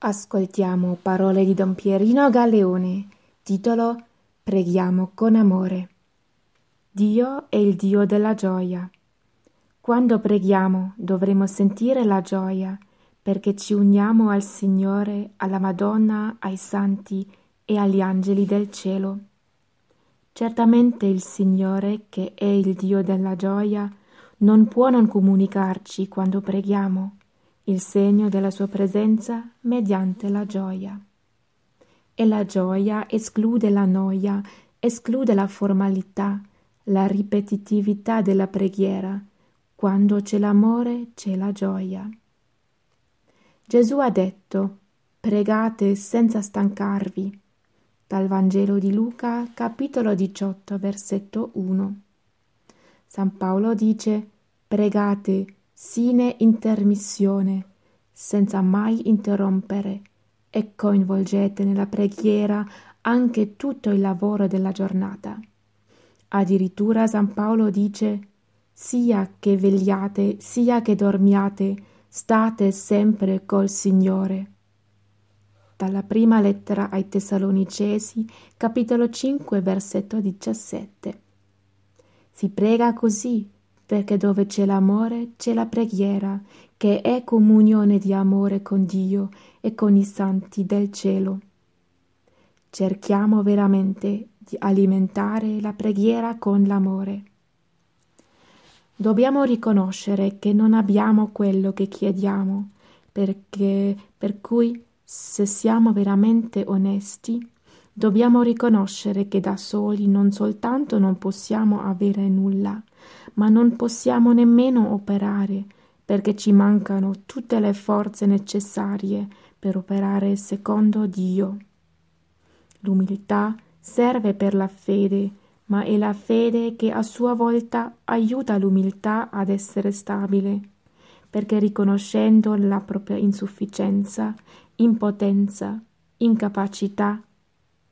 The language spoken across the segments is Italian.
Ascoltiamo parole di Don Pierino Galeone, titolo Preghiamo con amore. Dio è il Dio della gioia. Quando preghiamo dovremo sentire la gioia perché ci uniamo al Signore, alla Madonna, ai santi e agli angeli del cielo. Certamente il Signore, che è il Dio della gioia, non può non comunicarci quando preghiamo il segno della sua presenza mediante la gioia. E la gioia esclude la noia, esclude la formalità, la ripetitività della preghiera. Quando c'è l'amore c'è la gioia. Gesù ha detto, pregate senza stancarvi. Dal Vangelo di Luca, capitolo 18, versetto 1. San Paolo dice, pregate sine intermissione, senza mai interrompere, e coinvolgete nella preghiera anche tutto il lavoro della giornata. Addirittura San Paolo dice sia che vegliate, sia che dormiate, state sempre col Signore. Dalla prima lettera ai Tessalonicesi, capitolo 5, versetto 17. Si prega così, perché dove c'è l'amore c'è la preghiera, che è comunione di amore con Dio e con i santi del cielo. Cerchiamo veramente di alimentare la preghiera con l'amore. Dobbiamo riconoscere che non abbiamo quello che chiediamo, perché per cui se siamo veramente onesti, dobbiamo riconoscere che da soli non soltanto non possiamo avere nulla, ma non possiamo nemmeno operare, perché ci mancano tutte le forze necessarie per operare secondo Dio. L'umiltà serve per la fede, ma è la fede che a sua volta aiuta l'umiltà ad essere stabile, perché riconoscendo la propria insufficienza, impotenza, incapacità,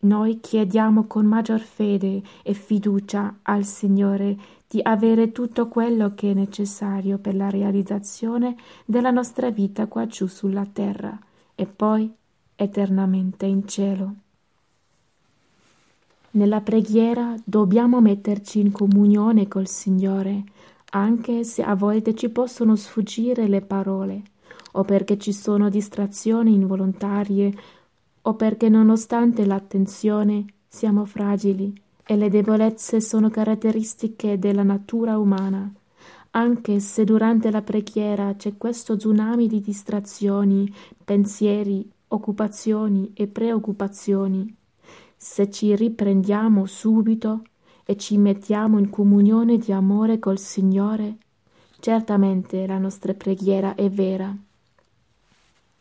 noi chiediamo con maggior fede e fiducia al Signore di avere tutto quello che è necessario per la realizzazione della nostra vita qua giù sulla terra e poi eternamente in cielo. Nella preghiera dobbiamo metterci in comunione col Signore, anche se a volte ci possono sfuggire le parole, o perché ci sono distrazioni involontarie o perché nonostante l'attenzione siamo fragili e le debolezze sono caratteristiche della natura umana, anche se durante la preghiera c'è questo tsunami di distrazioni, pensieri, occupazioni e preoccupazioni. Se ci riprendiamo subito e ci mettiamo in comunione di amore col Signore, certamente la nostra preghiera è vera.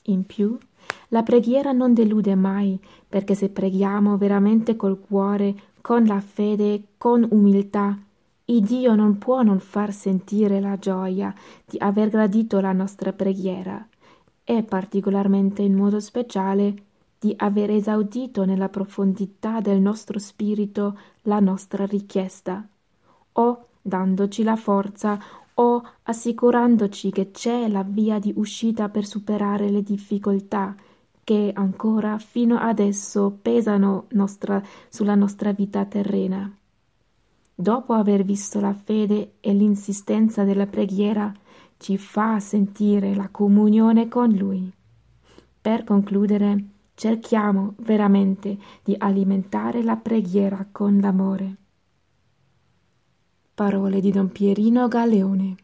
In più, la preghiera non delude mai, perché se preghiamo veramente col cuore, con la fede, con umiltà, il Dio non può non far sentire la gioia di aver gradito la nostra preghiera. E particolarmente in modo speciale di aver esaudito nella profondità del nostro spirito la nostra richiesta, o dandoci la forza o assicurandoci che c'è la via di uscita per superare le difficoltà che ancora fino adesso pesano nostra, sulla nostra vita terrena. Dopo aver visto la fede e l'insistenza della preghiera, ci fa sentire la comunione con Lui. Per concludere, cerchiamo veramente di alimentare la preghiera con l'amore. Parole di Don Pierino Galeone